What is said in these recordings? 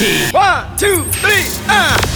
One, two, three, ah!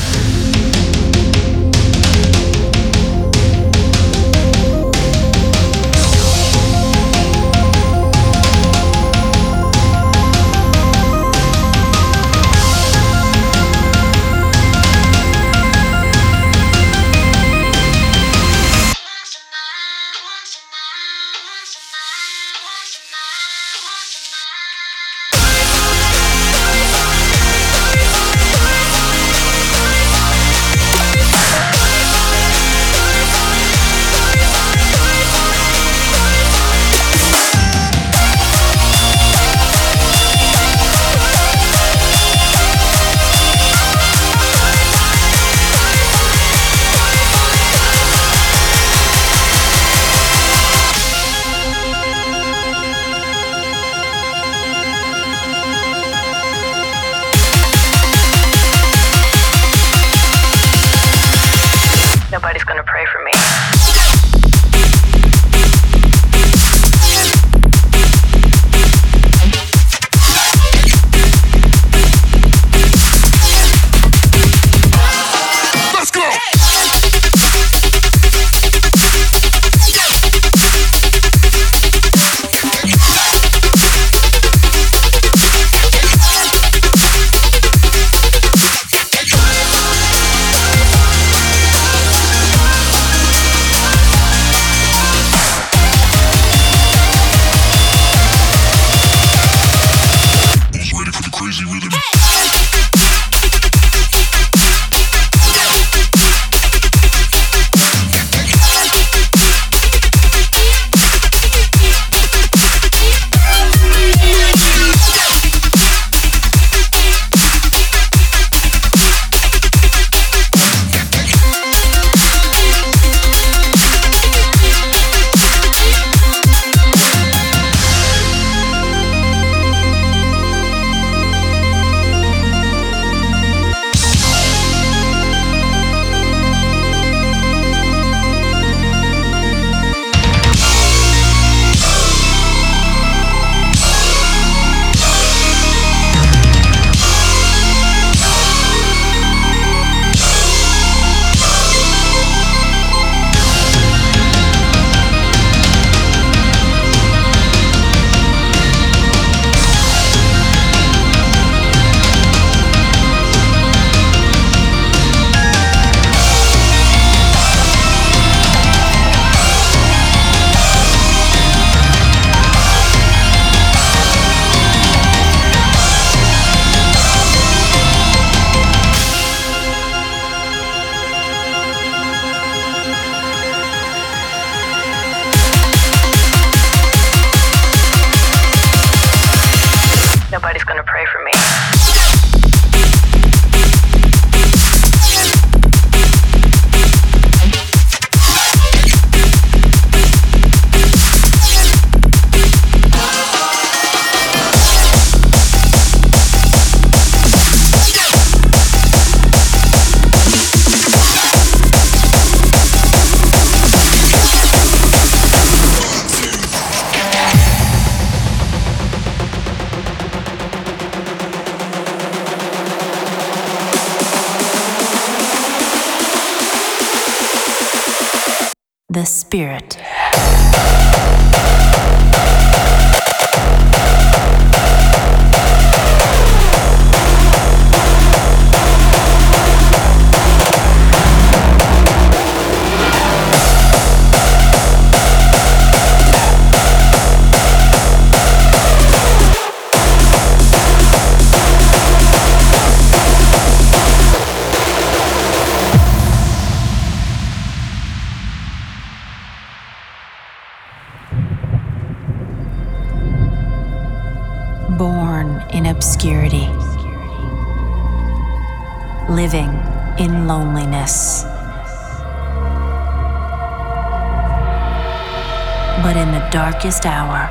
Darkest hour,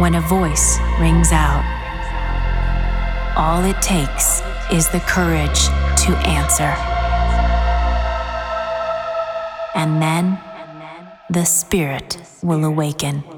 when a voice rings out, all it takes is the courage to answer. And then the spirit will awaken.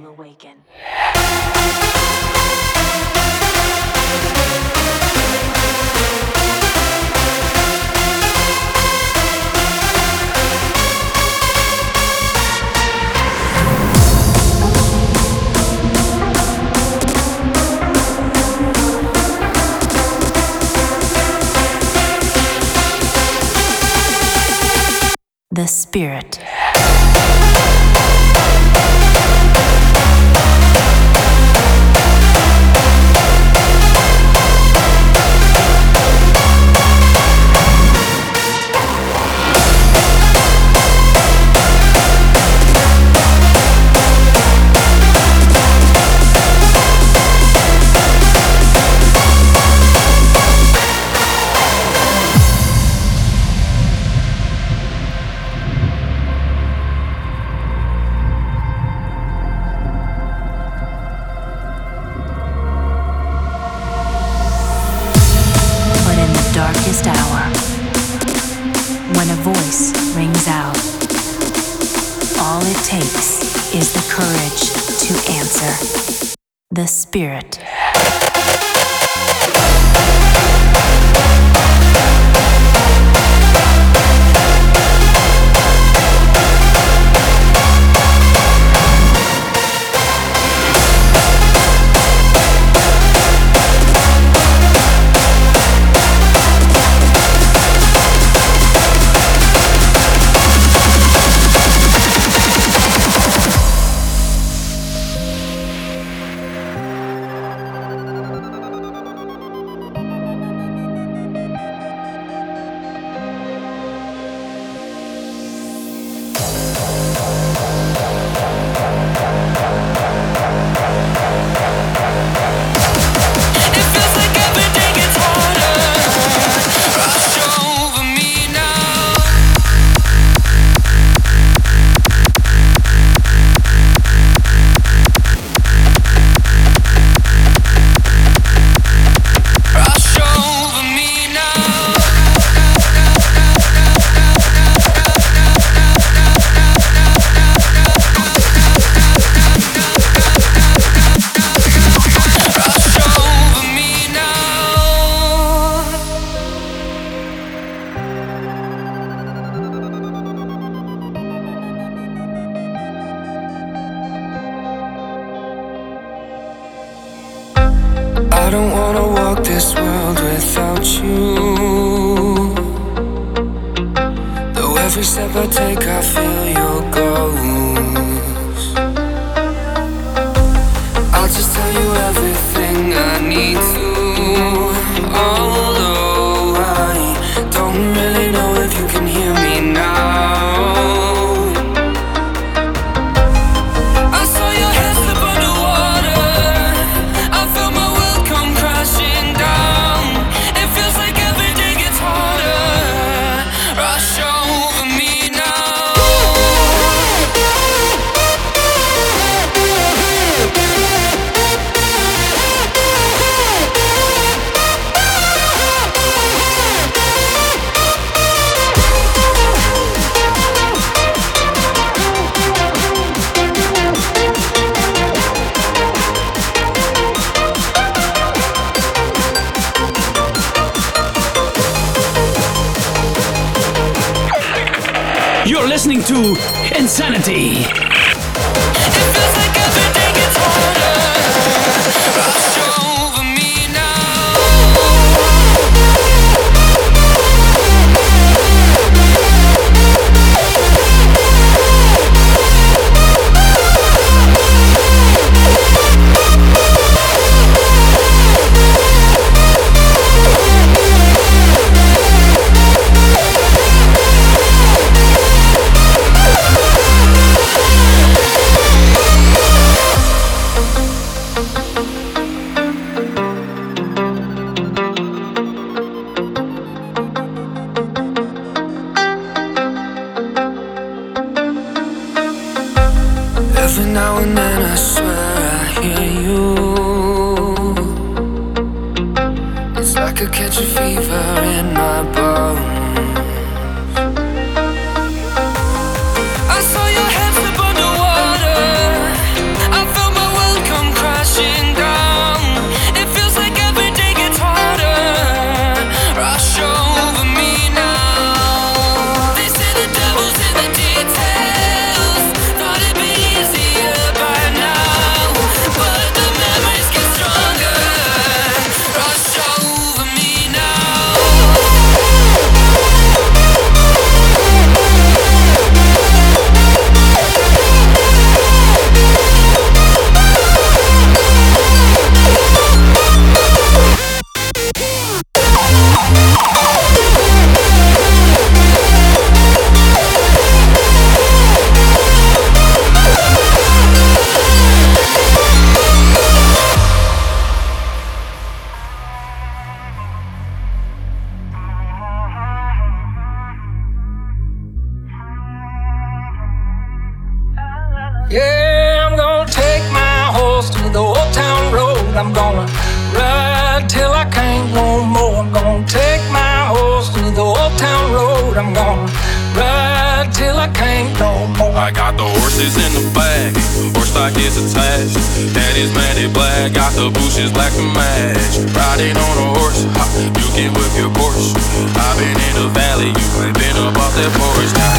That porch. Now,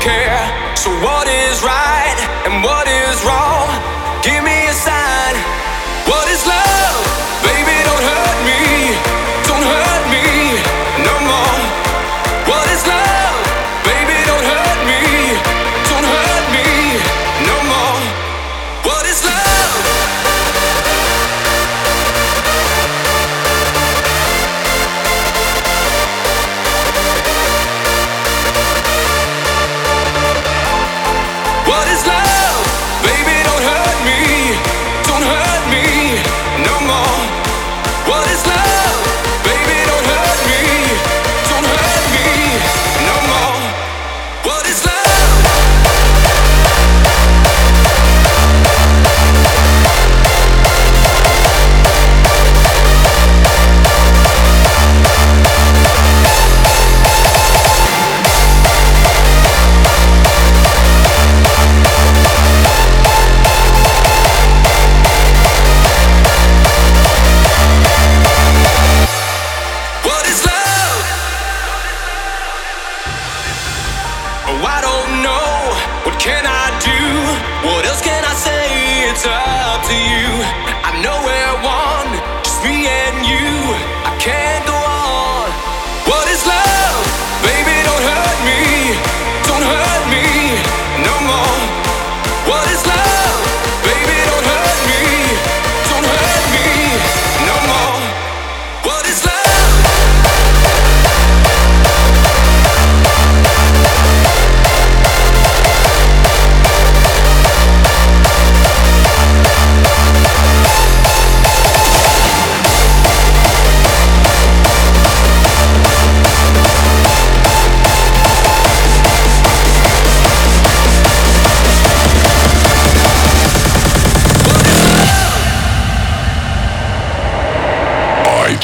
care. So what is right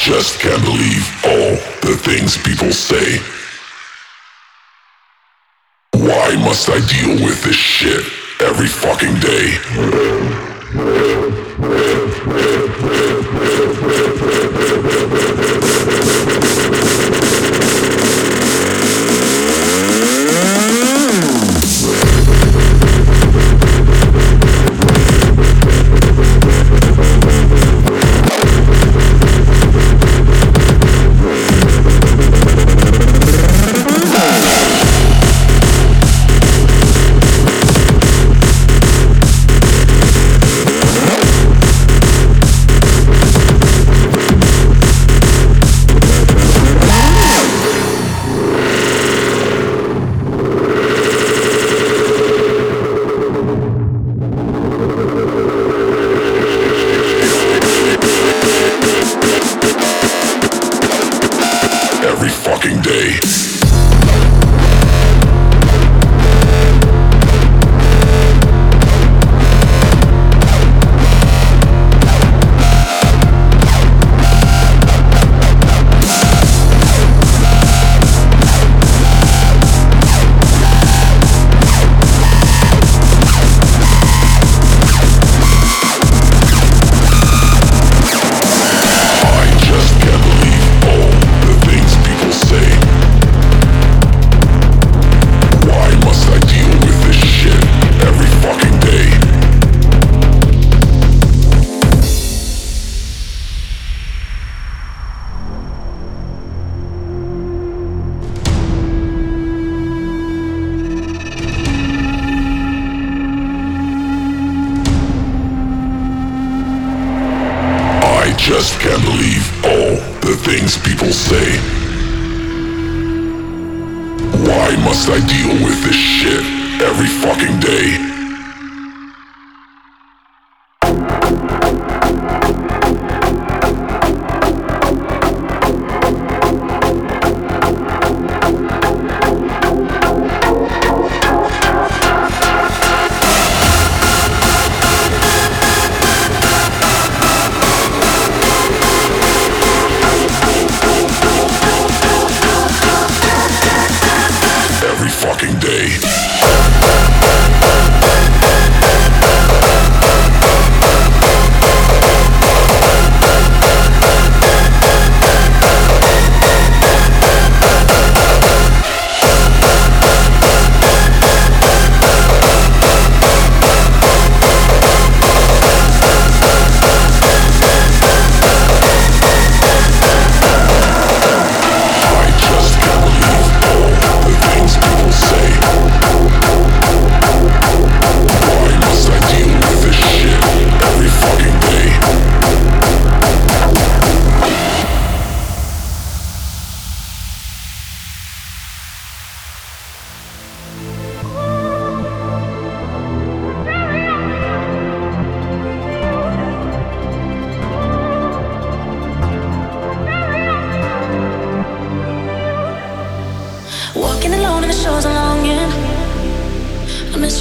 just can't believe all the things people say. Why must I deal with this shit every fucking day?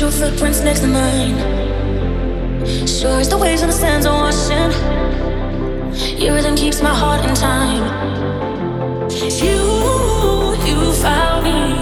your footprints next to mine. Sure as the waves and the sands are washing, your rhythm keeps my heart in time. You, you found me.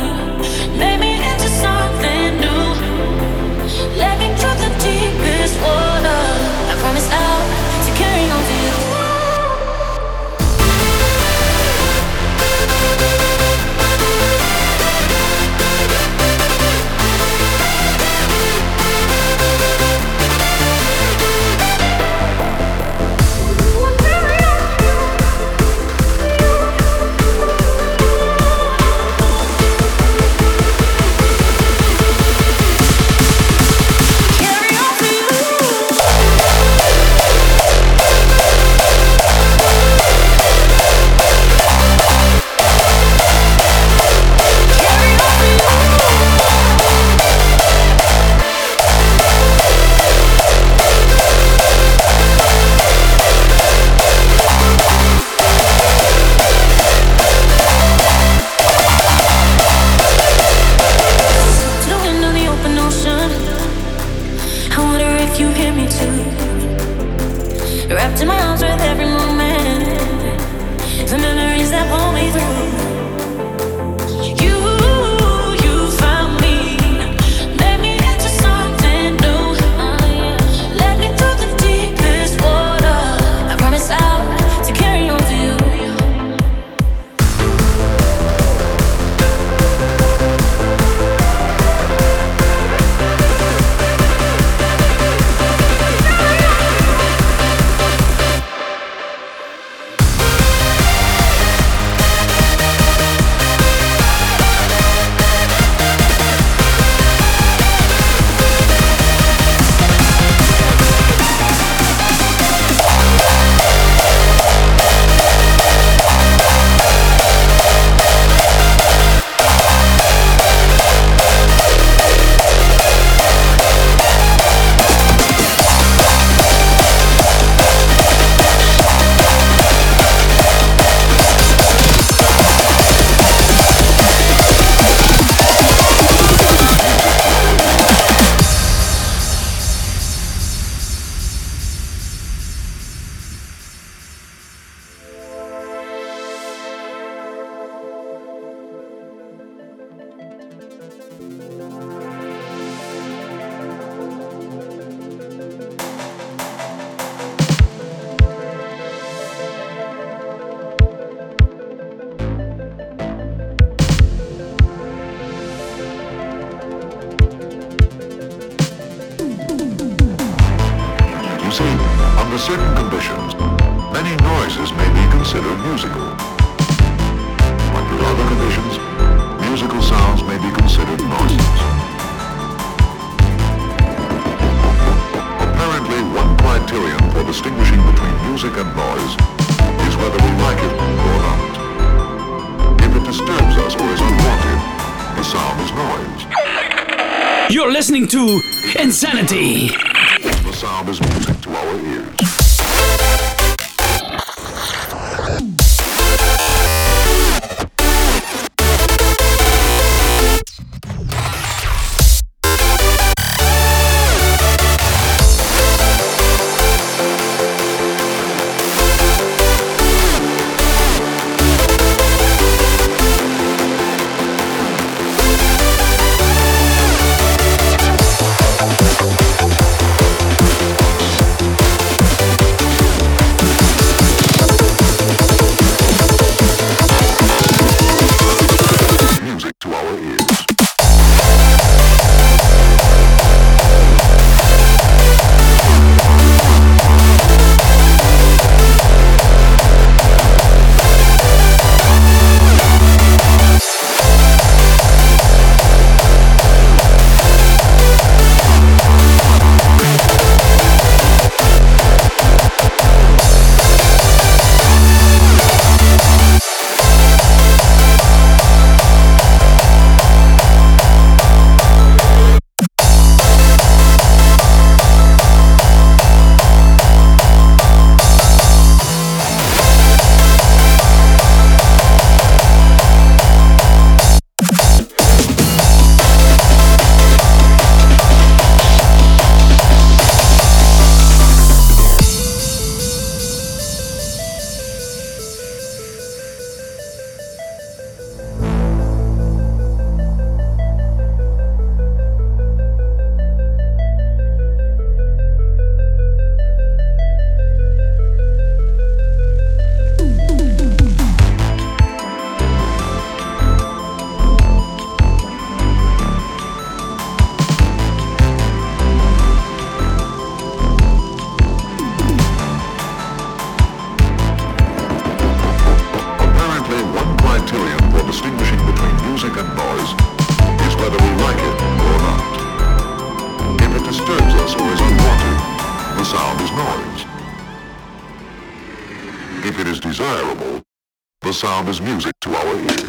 The sound is music to our ears.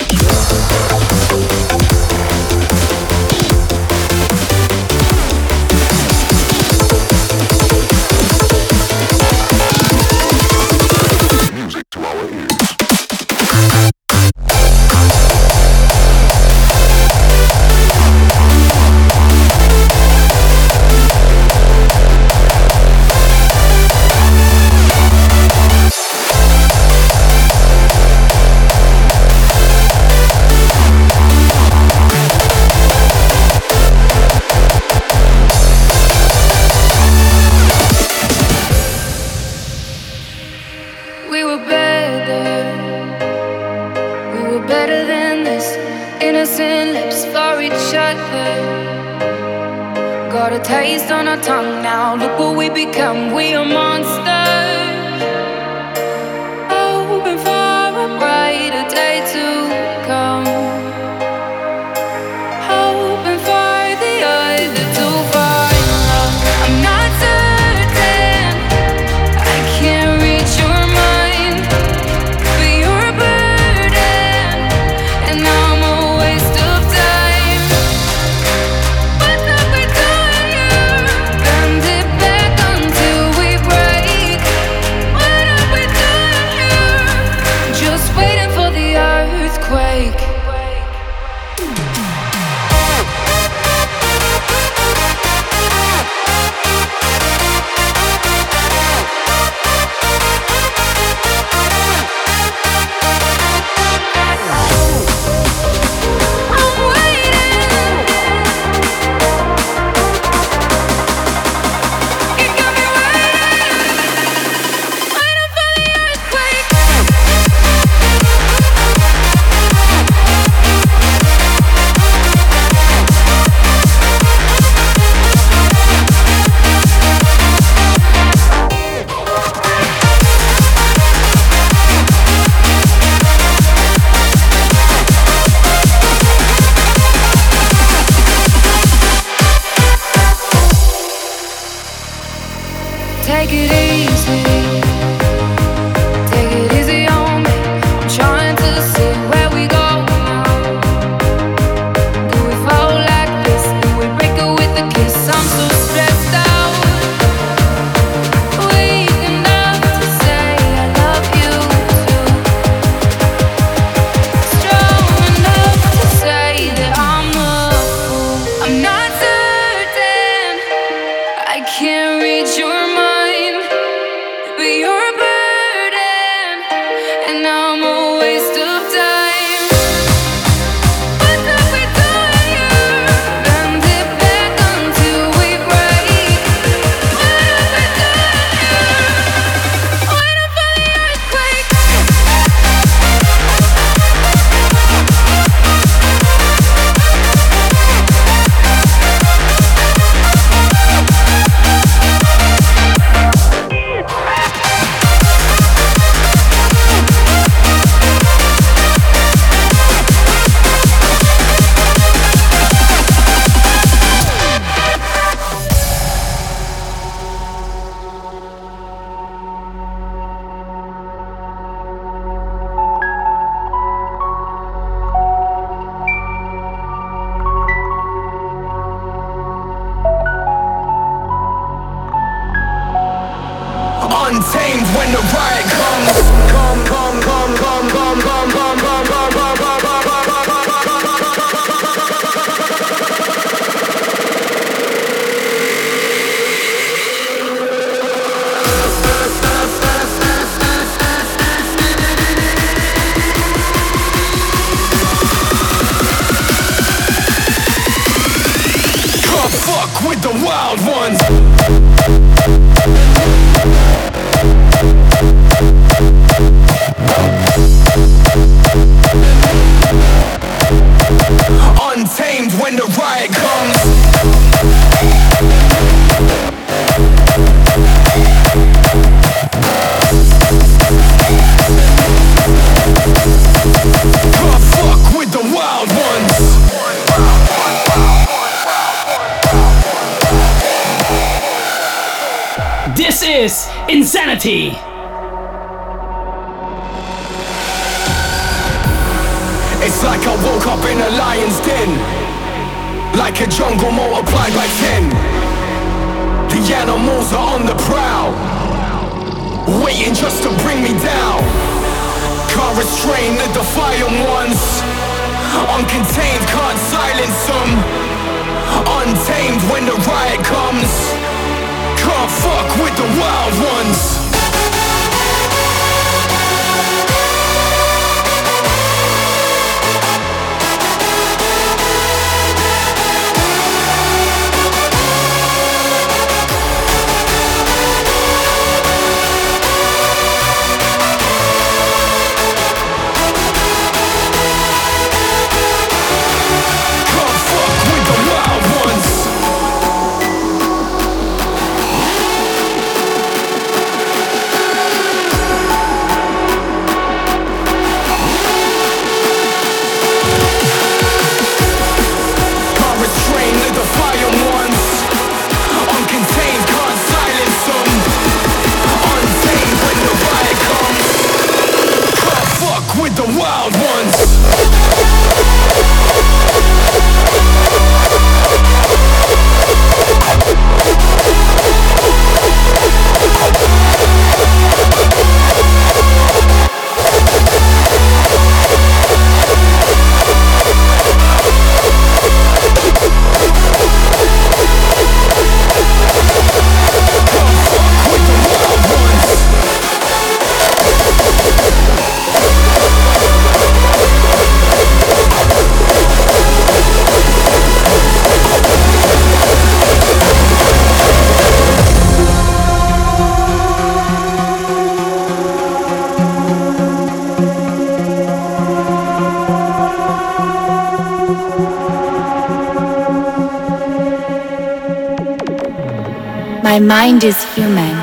Mind is human.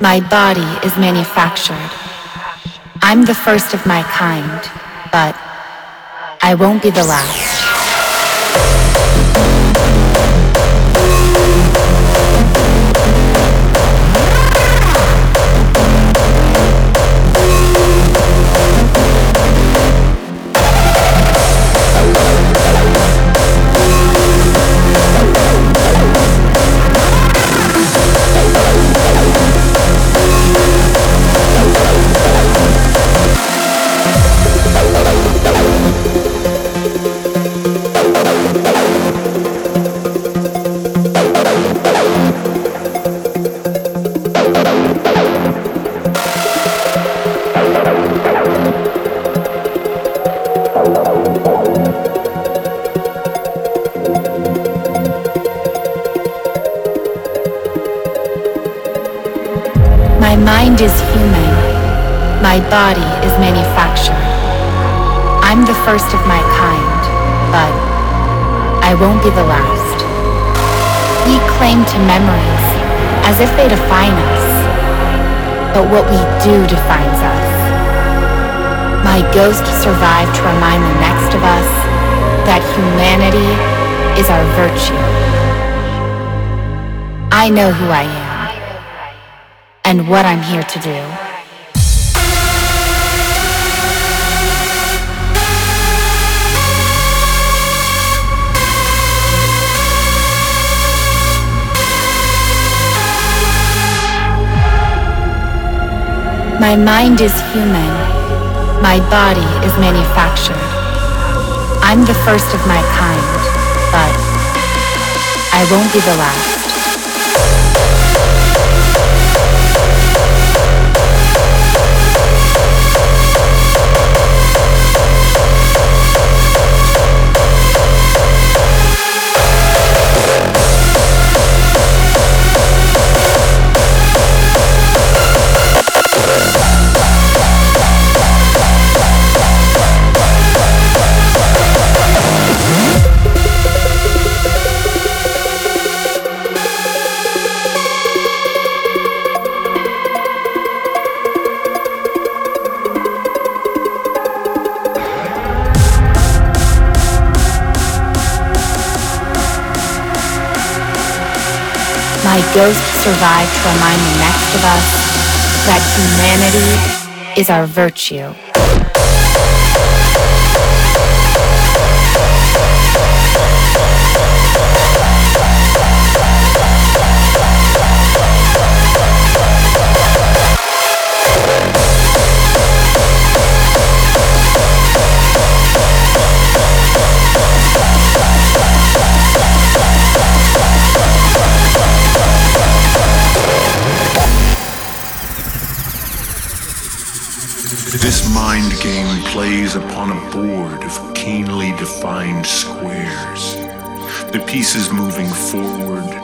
My body is manufactured. I'm the first of my kind, but I won't be the last. But what we do defines us. My ghost survived to remind the next of us that humanity is our virtue. I know who I am and what I'm here to do. My mind is human. My body is manufactured. I'm the first of my kind, but I won't be the last. My ghost survived to remind the next of us that humanity is our virtue. Pieces moving forward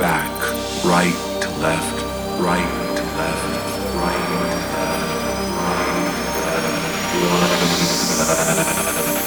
back, right to left, right to left, right to left, Welcome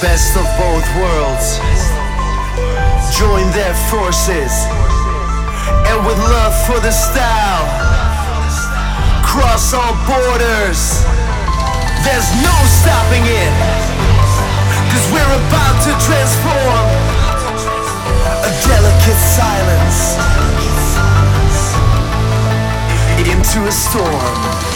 best of both worlds. Join their forces, and with love for the style, cross all borders. There's no stopping it, cause we're about to transform a delicate silence into a storm.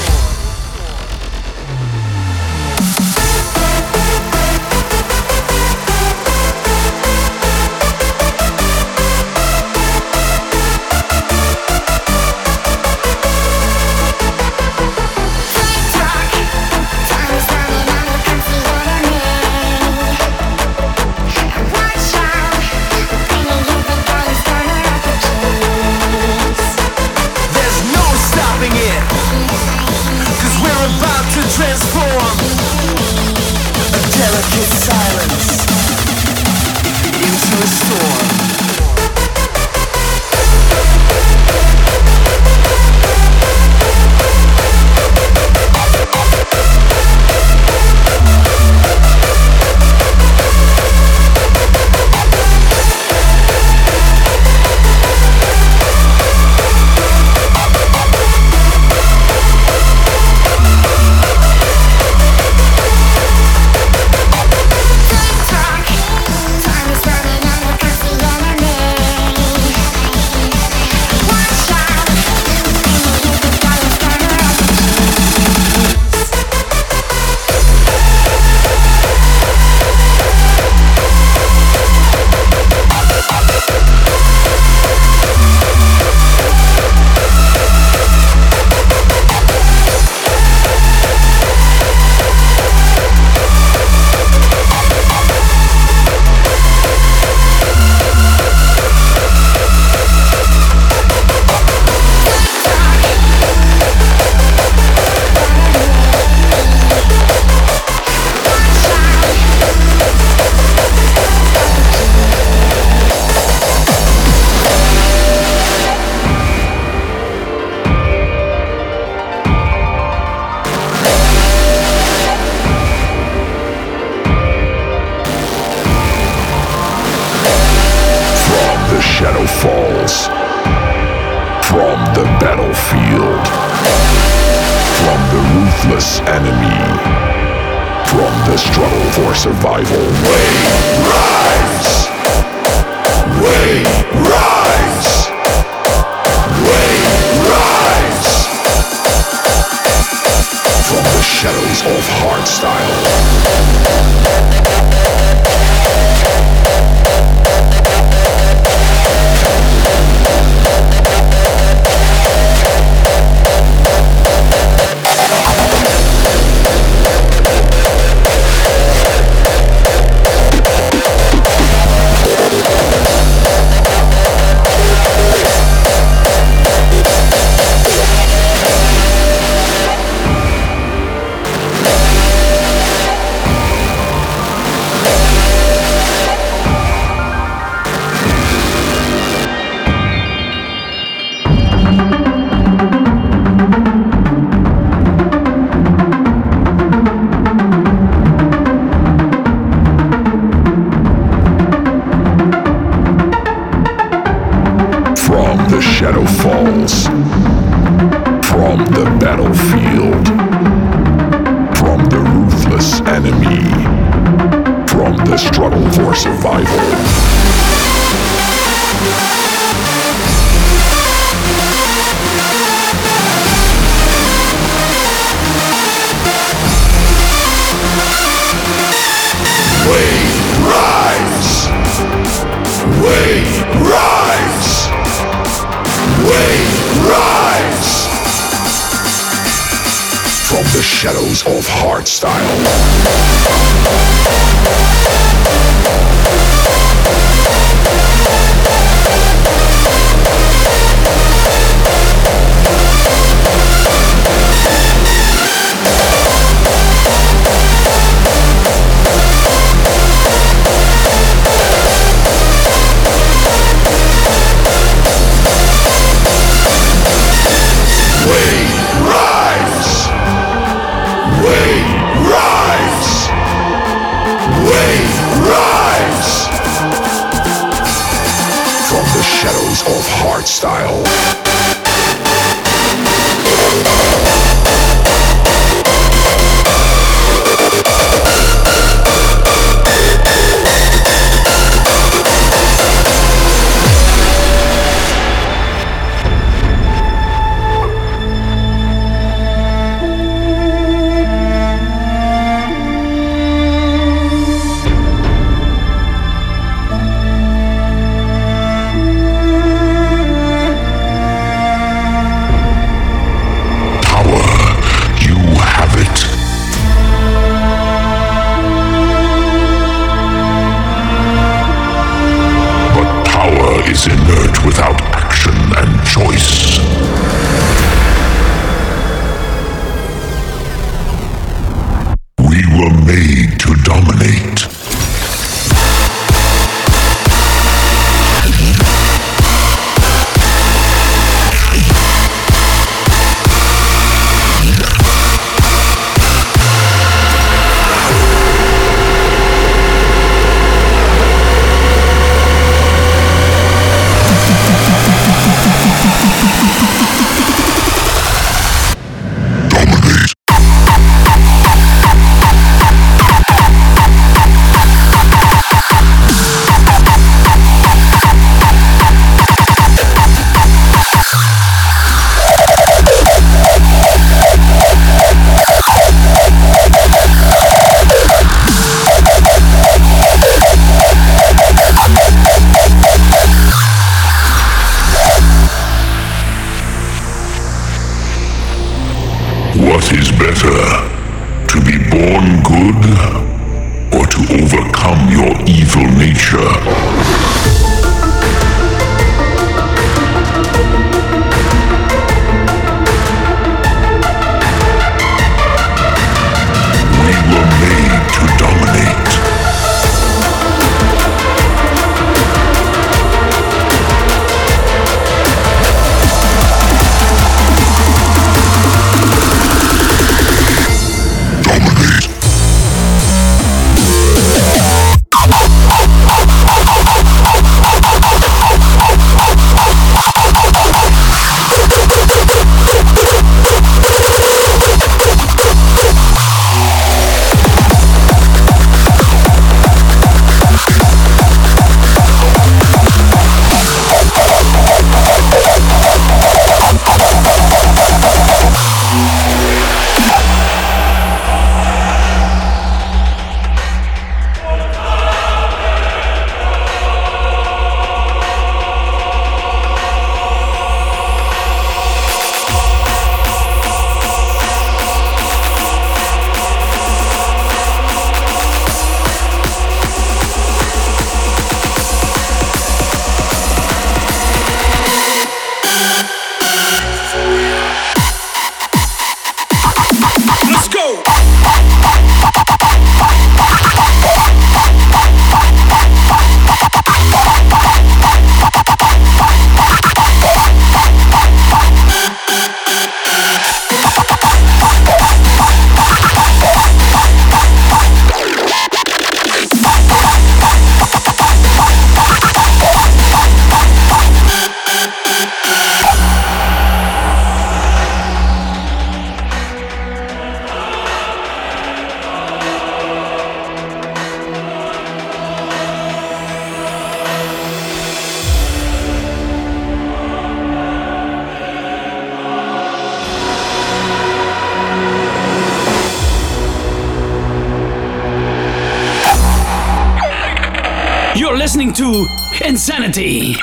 To inZanity.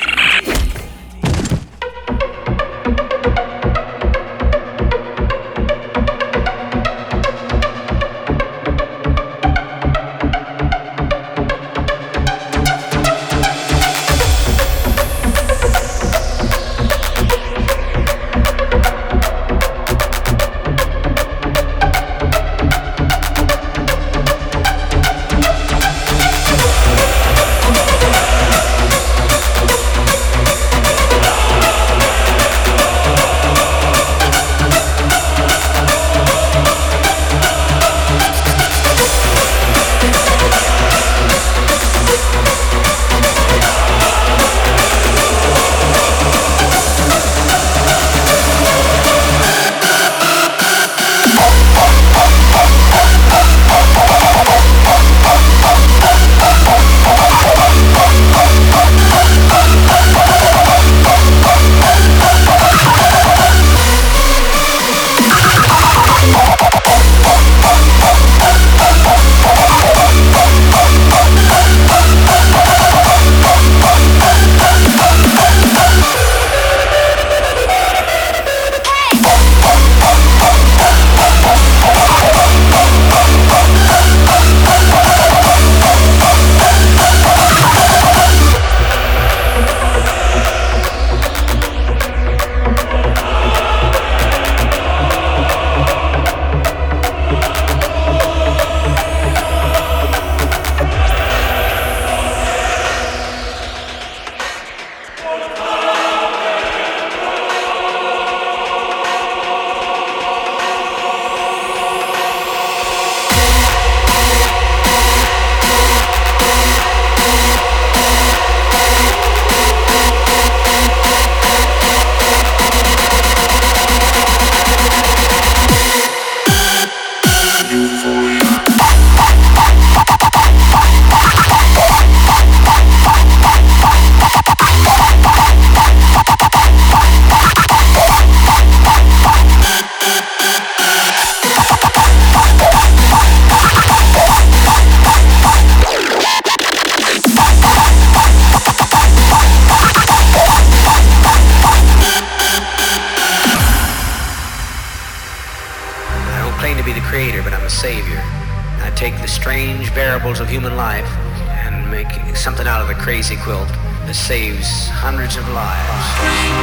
Saves hundreds of lives.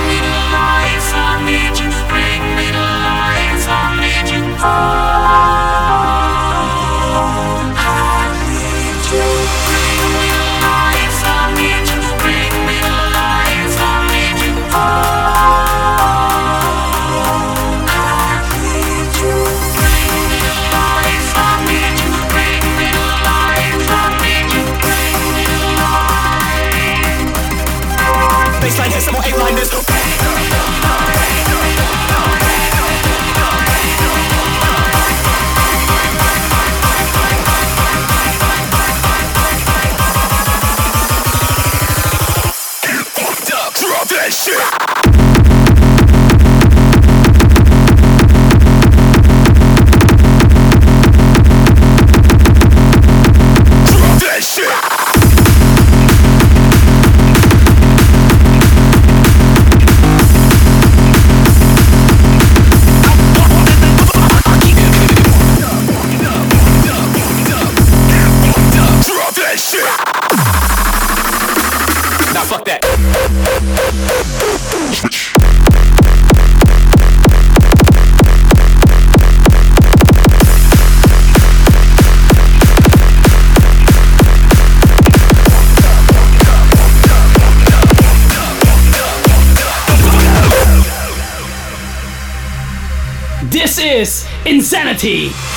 inZanity!